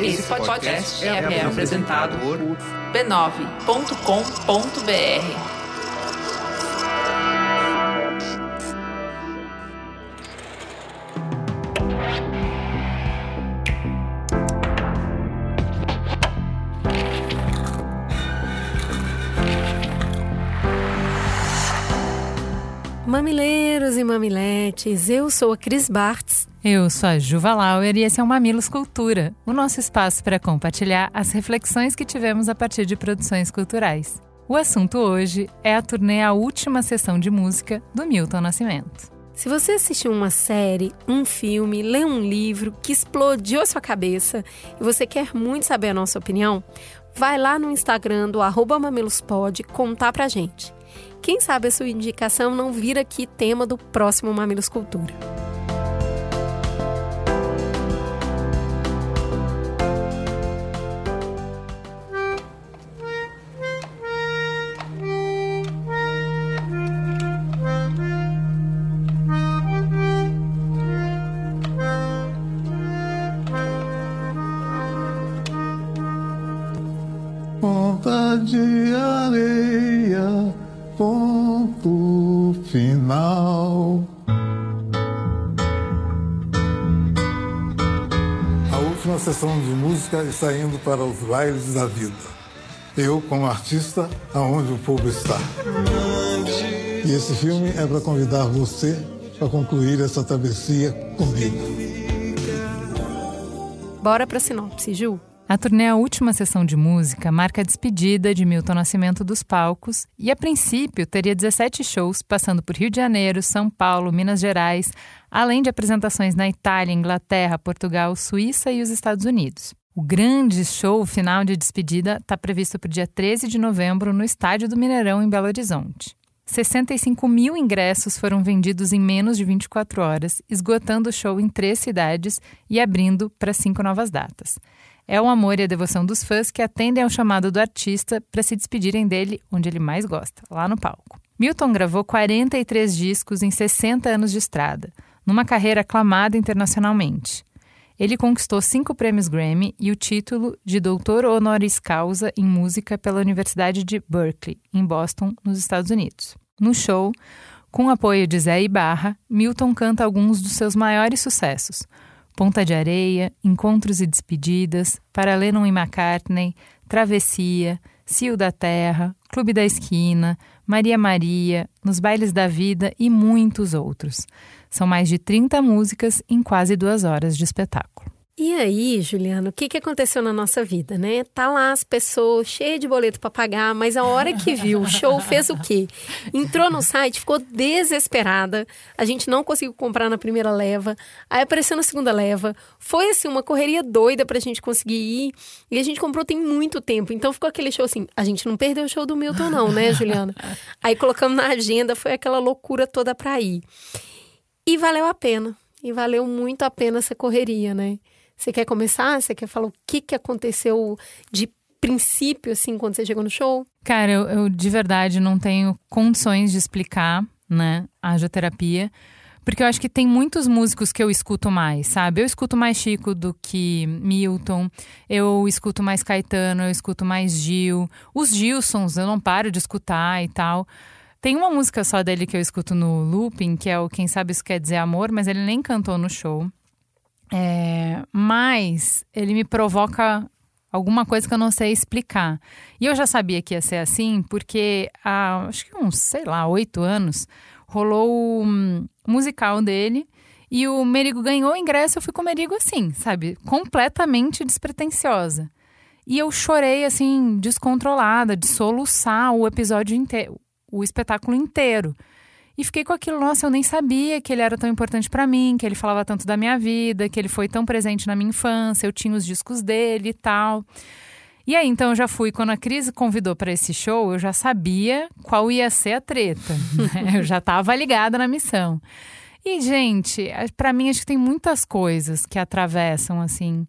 Esse podcast é, é apresentado por b9.com.br. Mamileiros e mamiletes, eu sou a Cris Bartz. Eu sou a Juva Lauer e esse é o Mamilos Cultura, o nosso espaço para compartilhar as reflexões que tivemos a partir de produções culturais. O assunto hoje é a turnê A Última Sessão de Música do Milton Nascimento. Se você assistiu uma série, um filme, leu um livro que explodiu a sua cabeça e você quer muito saber a nossa opinião, vai lá no Instagram do arroba mamilospod contar pra gente. Quem sabe a sua indicação não vira aqui tema do próximo Mamilos Cultura. Música está indo para os bailes da vida. Eu, como artista, aonde o povo está. E esse filme é para convidar você para concluir essa travessia comigo. Bora para a sinopse, Ju. A turnê A Última Sessão de Música marca a despedida de Milton Nascimento dos palcos e, a princípio, teria 17 shows passando por Rio de Janeiro, São Paulo, Minas Gerais, além de apresentações na Itália, Inglaterra, Portugal, Suíça e os Estados Unidos. O grande show final de despedida está previsto para o dia 13 de novembro no Estádio do Mineirão, em Belo Horizonte. 65 mil ingressos foram vendidos em menos de 24 horas, esgotando o show em três cidades e abrindo para cinco novas datas. É o amor e a devoção dos fãs que atendem ao chamado do artista para se despedirem dele onde ele mais gosta, lá no palco. Milton gravou 43 discos em 60 anos de estrada, numa carreira aclamada internacionalmente. Ele conquistou cinco prêmios Grammy e o título de doutor honoris causa em música pela Universidade de Berkeley, em Boston, nos Estados Unidos. No show, com apoio de Zé Ibarra, Milton canta alguns dos seus maiores sucessos, Ponta de Areia, Encontros e Despedidas, Para Lennon e McCartney, Travessia, Cio da Terra, Clube da Esquina, Maria Maria, Nos Bailes da Vida e muitos outros. São mais de 30 músicas em quase duas horas de espetáculo. E aí, Juliana, o que, que aconteceu na nossa vida, né? Tá lá as pessoas cheias de boleto para pagar, mas a hora que viu o show fez o quê? Entrou no site, ficou desesperada. A gente não conseguiu comprar na primeira leva. Aí apareceu na segunda leva. Foi assim uma correria doida pra gente conseguir ir. E a gente comprou tem muito tempo. Então ficou aquele show assim, a gente não perdeu o show do Milton não, né, Juliana? Aí colocamos na agenda, foi aquela loucura toda pra ir. E valeu a pena. E valeu muito a pena essa correria, né? Você quer começar? Você quer falar o que, que aconteceu de princípio, assim, quando você chegou no show? Cara, eu, eu de verdade não tenho condições de explicar, né, a radioterapia. Porque eu acho que tem muitos músicos que eu escuto mais, sabe? Eu escuto mais Chico do que Milton, eu escuto mais Caetano, eu escuto mais Gil. Os Gilsons eu não paro de escutar e tal. Tem uma música só dele que eu escuto no looping, que é o Quem Sabe Isso Quer Dizer Amor, mas ele nem cantou no show. É, mas ele me provoca alguma coisa que eu não sei explicar. E eu já sabia que ia ser assim, porque há acho que uns, sei lá, oito anos, rolou o um, musical dele. E o Merigo ganhou o ingresso, eu fui com o Merigo assim, sabe? Completamente despretensiosa. E eu chorei, assim, descontrolada, de soluçar o episódio inteiro, o espetáculo inteiro. E fiquei com aquilo, nossa, eu nem sabia que ele era tão importante para mim, que ele falava tanto da minha vida, que ele foi tão presente na minha infância, eu tinha os discos dele e tal. E aí, então, eu já fui. Quando a Cris convidou para esse show, eu já sabia qual ia ser a treta. Né? Eu já estava ligada na missão. E, gente, para mim, acho que tem muitas coisas que atravessam, assim.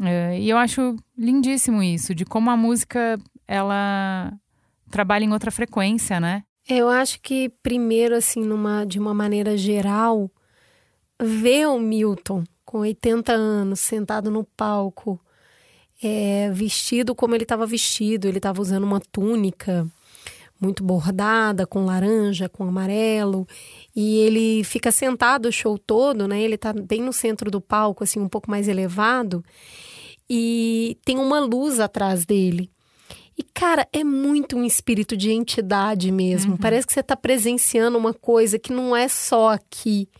É, e eu acho lindíssimo isso, de como a música, ela trabalha em outra frequência, né? Eu acho que primeiro, assim, numa, de uma maneira geral, ver o Milton com 80 anos sentado no palco, é, vestido como ele estava vestido. Ele estava usando uma túnica muito bordada, com laranja, com amarelo. E ele fica sentado o show todo, né? Ele tá bem no centro do palco, assim, um pouco mais elevado. E tem uma luz atrás dele. E, cara, é muito um espírito de entidade mesmo. Uhum. Parece que você está presenciando uma coisa que não é só aqui.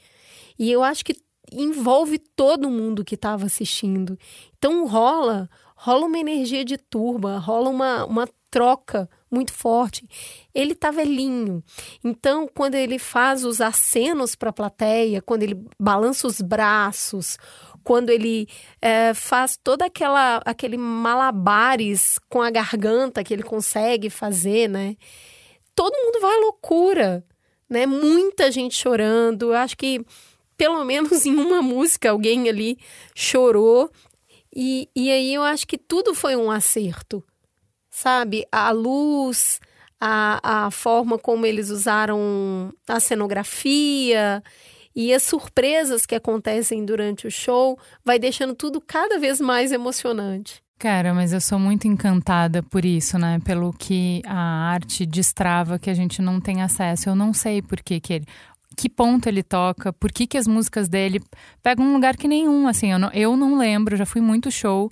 E eu acho que envolve todo mundo que estava assistindo. Então rola, rola uma energia de turba, rola uma, uma troca muito forte. Ele tá velhinho. Então, quando ele faz os acenos para a plateia, quando ele balança os braços, quando ele é, faz toda aquela aquele malabares com a garganta que ele consegue fazer, né? Todo mundo vai à loucura, né? Muita gente chorando. Eu acho que pelo menos em uma música alguém ali chorou. E, e aí eu acho que tudo foi um acerto, sabe? A luz, a, a forma como eles usaram a cenografia e as surpresas que acontecem durante o show vai deixando tudo cada vez mais emocionante. Cara, mas eu sou muito encantada por isso, né? Pelo que a arte destrava que a gente não tem acesso. Eu não sei por que, que ele que ponto ele toca, por que, que as músicas dele pegam um lugar que nenhum, assim, eu não, eu não lembro, já fui muito show,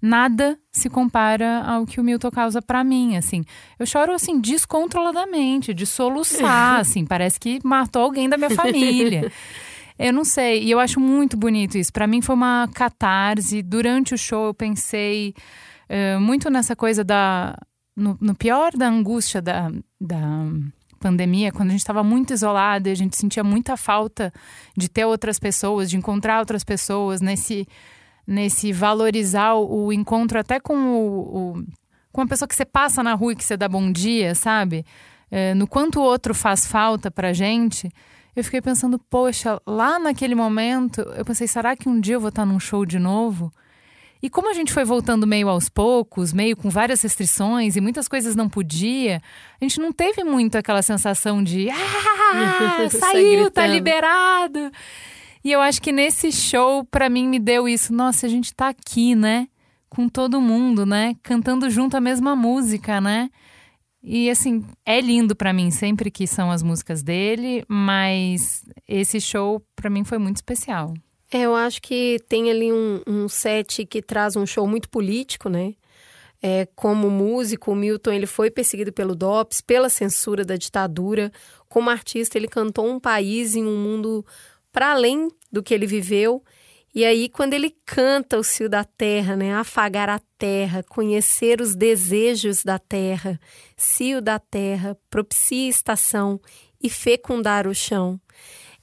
nada se compara ao que o Milton causa para mim, assim. Eu choro, assim, descontroladamente, de soluçar, assim, parece que matou alguém da minha família. Eu não sei, e eu acho muito bonito isso. Para mim foi uma catarse. Durante o show eu pensei uh, muito nessa coisa da... No, no pior da angústia da, da pandemia, quando a gente estava muito isolado e a gente sentia muita falta de ter outras pessoas, de encontrar outras pessoas, nesse, nesse valorizar o, encontro até com o, o, com uma pessoa que você passa na rua e que você dá bom dia, sabe? É, no quanto o outro faz falta pra gente, eu fiquei pensando, poxa, lá naquele momento, eu pensei, será que um dia eu vou estar num show de novo? E como a gente foi voltando meio aos poucos, meio com várias restrições e muitas coisas não podia, a gente não teve muito aquela sensação de ah, saiu, tá liberado. E eu acho que nesse show, para mim, me deu isso. Nossa, a gente tá aqui, né? Com todo mundo, né? Cantando junto a mesma música, né? E assim, é lindo para mim sempre que são as músicas dele, mas esse show para mim foi muito especial. É, eu acho que tem ali um, um set que traz um show muito político, né? É, como músico, o Milton ele foi perseguido pelo DOPS, pela censura da ditadura. Como artista, ele cantou um país em um mundo para além do que ele viveu. E aí, quando ele canta o cio da terra, né? Afagar a terra, conhecer os desejos da terra, cio da terra, propicia estação e fecundar o chão.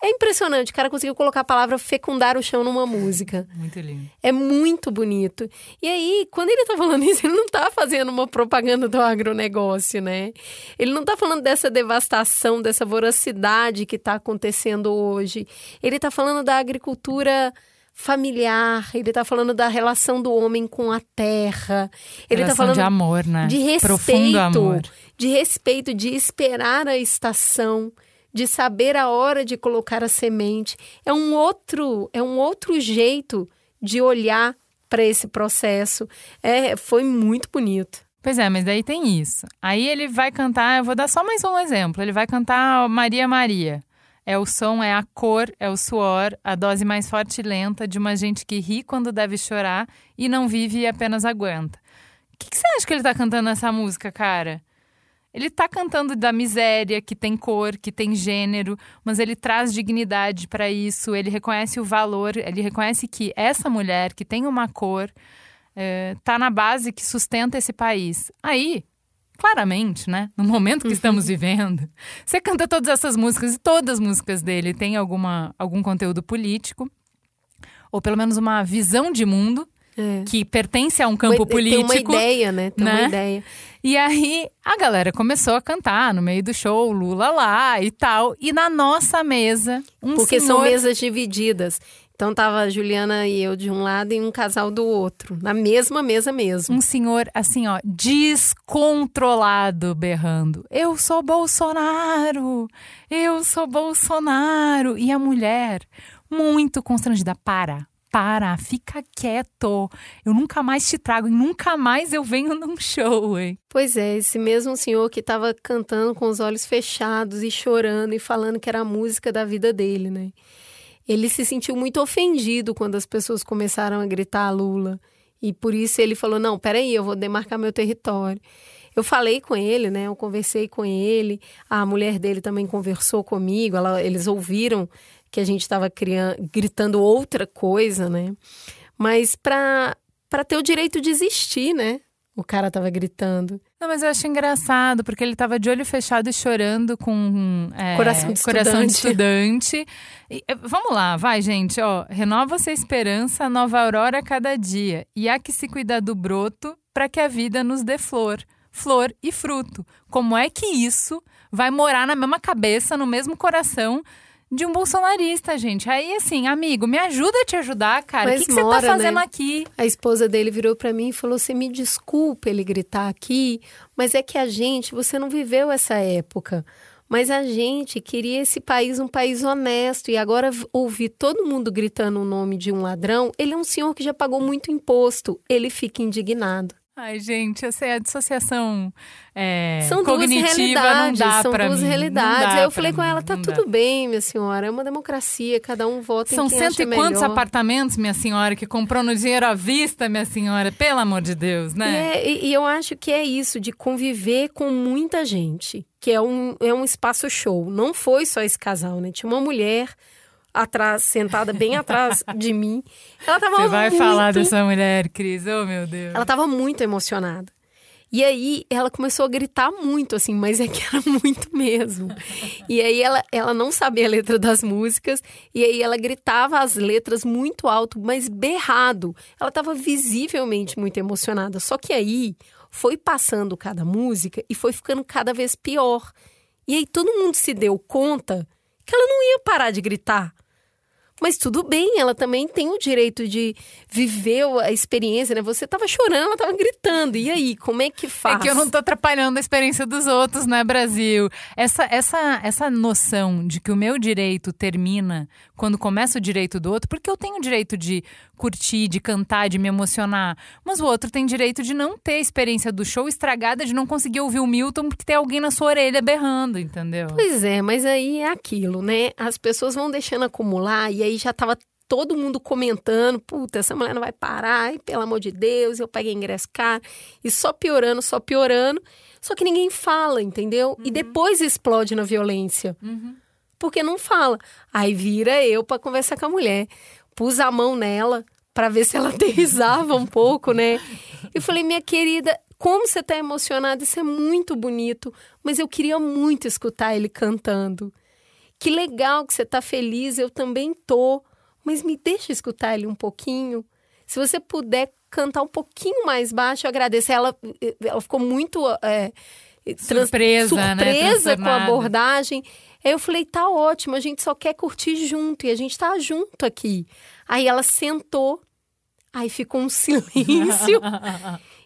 É impressionante, o cara conseguiu colocar a palavra fecundar o chão numa música. Muito lindo. É muito bonito. E aí, quando ele tá falando isso, ele não tá fazendo uma propaganda do agronegócio, né? Ele não tá falando dessa devastação, dessa voracidade que tá acontecendo hoje. Ele tá falando da agricultura familiar, ele tá falando da relação do homem com a terra. Ele tá relação tá falando de amor, né? De respeito, Profundo amor. de respeito, de esperar a estação de saber a hora de colocar a semente. É um outro, é um outro jeito de olhar para esse processo. É, foi muito bonito. Pois é, mas daí tem isso. Aí ele vai cantar, eu vou dar só mais um exemplo. Ele vai cantar Maria Maria. É o som, é a cor, é o suor, a dose mais forte e lenta de uma gente que ri quando deve chorar e não vive e apenas aguenta. O que, que você acha que ele tá cantando nessa música, cara? Ele tá cantando da miséria, que tem cor, que tem gênero, mas ele traz dignidade para isso, ele reconhece o valor, ele reconhece que essa mulher que tem uma cor é, tá na base que sustenta esse país. Aí, claramente, né? No momento que estamos vivendo, você canta todas essas músicas e todas as músicas dele têm alguma, algum conteúdo político, ou pelo menos uma visão de mundo é. que pertence a um campo uma, político. Tem uma ideia, né? Tem né? uma ideia. E aí a galera começou a cantar no meio do show, Lula lá e tal. E na nossa mesa, um Porque senhor... são mesas divididas. Então tava a Juliana e eu de um lado e um casal do outro, na mesma mesa mesmo. Um senhor assim, ó, descontrolado berrando: "Eu sou Bolsonaro! Eu sou Bolsonaro!" E a mulher muito constrangida: "Para, para, fica quieto. Eu nunca mais te trago e nunca mais eu venho num show, hein? Pois é, esse mesmo senhor que estava cantando com os olhos fechados e chorando e falando que era a música da vida dele, né? Ele se sentiu muito ofendido quando as pessoas começaram a gritar Lula. E por isso ele falou: não, peraí, eu vou demarcar meu território. Eu falei com ele, né? Eu conversei com ele. A mulher dele também conversou comigo. Ela, eles ouviram que a gente estava gritando outra coisa, né? Mas para ter o direito de existir, né? O cara tava gritando. Não, mas eu acho engraçado, porque ele tava de olho fechado e chorando com é, coração de coração estudante. De estudante. E, vamos lá, vai, gente. Ó, renova-se a esperança, nova aurora a cada dia. E há que se cuidar do broto para que a vida nos dê flor. Flor e fruto. Como é que isso vai morar na mesma cabeça, no mesmo coração de um bolsonarista, gente. Aí, assim, amigo, me ajuda a te ajudar, cara. O que, que você tá fazendo né? aqui? A esposa dele virou para mim e falou: Você me desculpa ele gritar aqui, mas é que a gente, você não viveu essa época. Mas a gente queria esse país um país honesto e agora ouvir todo mundo gritando o nome de um ladrão, ele é um senhor que já pagou muito imposto, ele fica indignado. Ai, gente, essa é a dissociação é, são duas realidades, não dá são duas mim, realidades. Aí eu falei com ela, tá tudo bem, minha senhora, é uma democracia, cada um vota são em quem cento acha e quantos melhor. apartamentos, minha senhora, que comprou no dinheiro à vista, minha senhora, pelo amor de Deus, né? E, é, e, e eu acho que é isso, de conviver com muita gente, que é um, é um espaço show. Não foi só esse casal, né? Tinha uma mulher atrás, sentada bem atrás de mim. Ela tava Você vai muito... falar dessa mulher, Cris, oh meu Deus. Ela tava muito emocionada. E aí ela começou a gritar muito, assim, mas é que era muito mesmo. E aí ela, ela não sabia a letra das músicas, e aí ela gritava as letras muito alto, mas berrado. Ela estava visivelmente muito emocionada. Só que aí foi passando cada música e foi ficando cada vez pior. E aí todo mundo se deu conta que ela não ia parar de gritar. Mas tudo bem, ela também tem o direito de viver a experiência, né? Você tava chorando, ela tava gritando. E aí, como é que faz? É que eu não tô atrapalhando a experiência dos outros, né, Brasil? Essa, essa, essa noção de que o meu direito termina quando começa o direito do outro, porque eu tenho o direito de curtir, de cantar, de me emocionar. Mas o outro tem direito de não ter a experiência do show estragada, de não conseguir ouvir o Milton porque tem alguém na sua orelha berrando, entendeu? Pois é, mas aí é aquilo, né? As pessoas vão deixando acumular e aí já tava todo mundo comentando, puta, essa mulher não vai parar, ai, pelo amor de Deus, eu paguei ingresso caro. E só piorando, só piorando. Só que ninguém fala, entendeu? Uhum. E depois explode na violência. Uhum. Porque não fala. Aí vira eu para conversar com a mulher. Pus a mão nela para ver se ela aterrizava um pouco, né? E falei, minha querida, como você tá emocionada, isso é muito bonito, mas eu queria muito escutar ele cantando. Que legal que você tá feliz, eu também tô, mas me deixa escutar ele um pouquinho. Se você puder cantar um pouquinho mais baixo, eu agradeço. Ela, ela ficou muito é, surpresa, surpresa né? com a abordagem. Aí eu falei, tá ótimo, a gente só quer curtir junto e a gente tá junto aqui. Aí ela sentou, aí ficou um silêncio.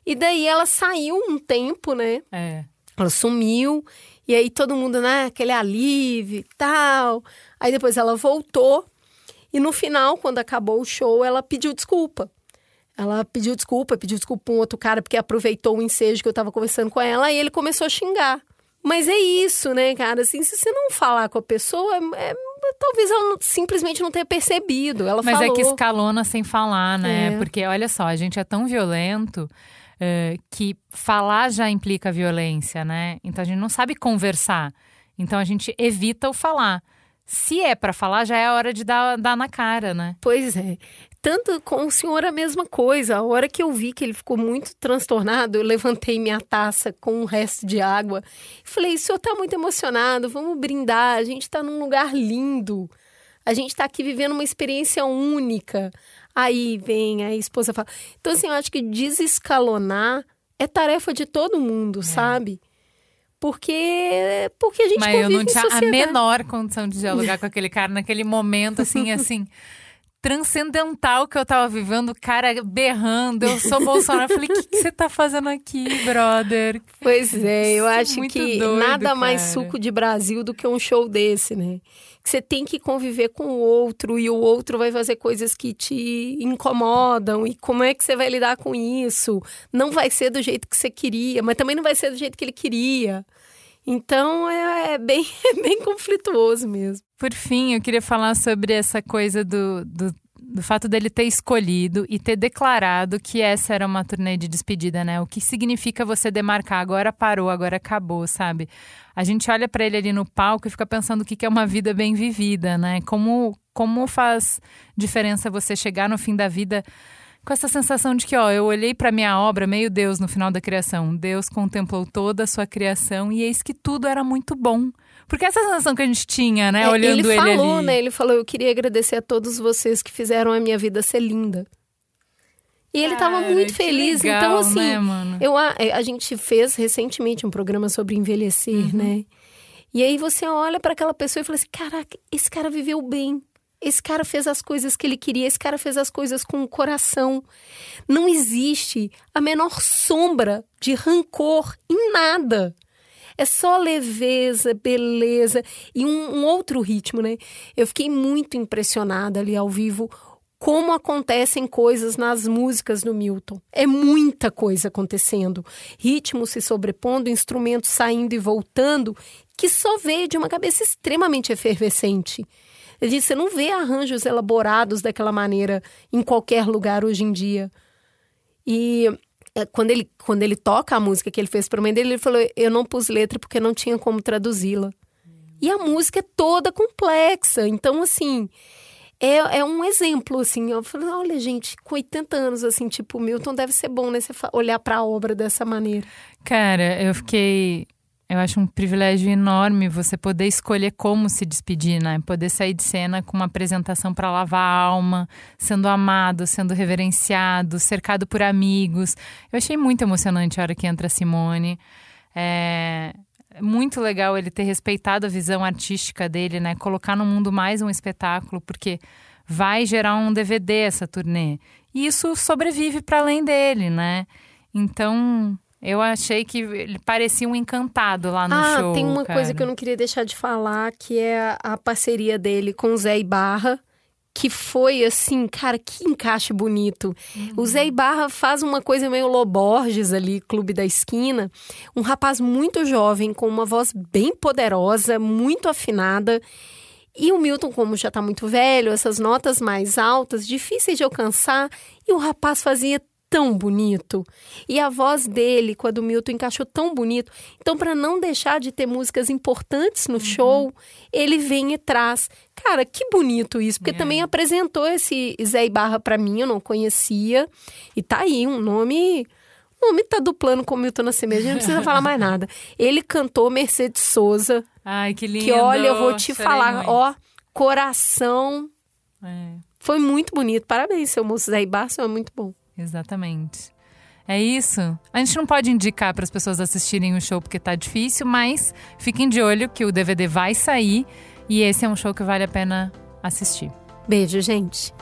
e daí ela saiu um tempo, né? É. Ela sumiu. E aí todo mundo, né, aquele alívio e tal. Aí depois ela voltou. E no final, quando acabou o show, ela pediu desculpa. Ela pediu desculpa, pediu desculpa pra um outro cara, porque aproveitou o ensejo que eu tava conversando com ela, e ele começou a xingar. Mas é isso, né, cara? Assim, se você não falar com a pessoa, é, talvez ela não, simplesmente não tenha percebido. Ela Mas falou. é que escalona sem falar, né? É. Porque, olha só, a gente é tão violento é, que falar já implica violência, né? Então a gente não sabe conversar. Então a gente evita o falar. Se é para falar, já é a hora de dar, dar na cara, né? Pois é. Tanto com o senhor a mesma coisa. A hora que eu vi que ele ficou muito transtornado, eu levantei minha taça com um resto de água. E falei: o senhor está muito emocionado, vamos brindar. A gente está num lugar lindo. A gente está aqui vivendo uma experiência única. Aí vem a esposa fala. Então, assim, eu acho que desescalonar é tarefa de todo mundo, é. sabe? Porque, porque a gente Mas eu não tinha a menor condição de dialogar com aquele cara naquele momento, assim, assim. Transcendental que eu tava vivendo, o cara berrando, eu sou Bolsonaro. Eu falei, o que, você tá fazendo aqui, brother? Pois é, eu é acho muito que doido, nada mais cara. suco de Brasil do que um show desse, né? Que você tem que conviver com o outro e o outro vai fazer coisas que te incomodam e como é que você vai lidar com isso? Não vai ser do jeito que você queria, mas também não vai ser do jeito que ele queria. Então é, é bem, é bem conflituoso mesmo. Por fim, eu queria falar sobre essa coisa do, do, do fato dele ter escolhido e ter declarado que essa era uma turnê de despedida, né? O que significa você demarcar, agora parou, agora acabou, sabe? A gente olha pra ele ali no palco e fica pensando o que que é uma vida bem vivida, né? Como, como faz diferença você chegar no fim da vida com essa sensação de que, ó, eu olhei pra minha obra, meio Deus no final da criação. Deus contemplou toda a sua criação e eis que tudo era muito bom. Porque essa sensação que a gente tinha, né, É, olhando ele, ele falou, ali. né? Ele falou: Eu queria agradecer a todos vocês que fizeram a minha vida ser linda. E ele estava muito feliz. legal, então, assim, né, eu, a, a gente fez recentemente um programa sobre envelhecer, né? E aí você olha para aquela pessoa e fala assim: caraca, esse cara viveu bem. Esse cara fez as coisas que ele queria, esse cara fez as coisas com o coração. Não existe a menor sombra de rancor em nada. É só leveza, beleza e um, um outro ritmo, né? Eu fiquei muito impressionada ali ao vivo como acontecem coisas nas músicas do Milton. É muita coisa acontecendo. Ritmo se sobrepondo, instrumentos saindo e voltando, que só veio de uma cabeça extremamente efervescente. Ele disse, você não vê arranjos elaborados daquela maneira em qualquer lugar hoje em dia. E é, quando ele, quando ele toca a música que ele fez para a mãe dele, ele falou: Eu não pus letra porque não tinha como traduzi-la. E a música é toda complexa. Então, assim, é, é um exemplo, assim. Eu falei: Olha, gente, com 80 anos, assim, tipo, o Milton deve ser bom, né? Você olhar para a obra dessa maneira. Cara, eu fiquei. Eu acho um privilégio enorme você poder escolher como se despedir, né? Poder sair de cena com uma apresentação para lavar a alma, sendo amado, sendo reverenciado, cercado por amigos. Eu achei muito emocionante a hora que entra a Simone. É muito legal ele ter respeitado a visão artística dele, né? Colocar no mundo mais um espetáculo, porque vai gerar um DVD essa turnê. E isso sobrevive para além dele, né? Então, eu achei que ele parecia um encantado lá no ah, show. tem uma cara. coisa que eu não queria deixar de falar, que é a, parceria dele com o Zé Ibarra, que foi assim, cara, que encaixe bonito. O Zé Ibarra faz uma coisa meio Loborges ali, Clube da Esquina. Um rapaz muito jovem, com uma voz bem poderosa, muito afinada. E o Milton, como já tá muito velho, essas notas mais altas, difíceis de alcançar, e o rapaz fazia tão bonito. E a voz dele, com a do Milton, encaixou tão bonito. Então, para não deixar de ter músicas importantes no show, ele vem e traz. Cara, que bonito isso, porque É. também apresentou esse Zé Ibarra para mim, eu não conhecia. E tá aí, um nome. O nome tá duplando com o Milton Nascimento, a gente não precisa falar mais nada. Ele cantou Mercedes Souza, Ai, que lindo. que olha, eu vou te falar, muito. ó, coração. É, Foi muito bonito. Parabéns, seu moço Zé Ibarra, seu é muito bom. Exatamente. É isso. A gente não pode indicar para as pessoas assistirem o show porque tá difícil, mas fiquem de olho que o DVD vai sair e esse é um show que vale a pena assistir. Beijo, gente.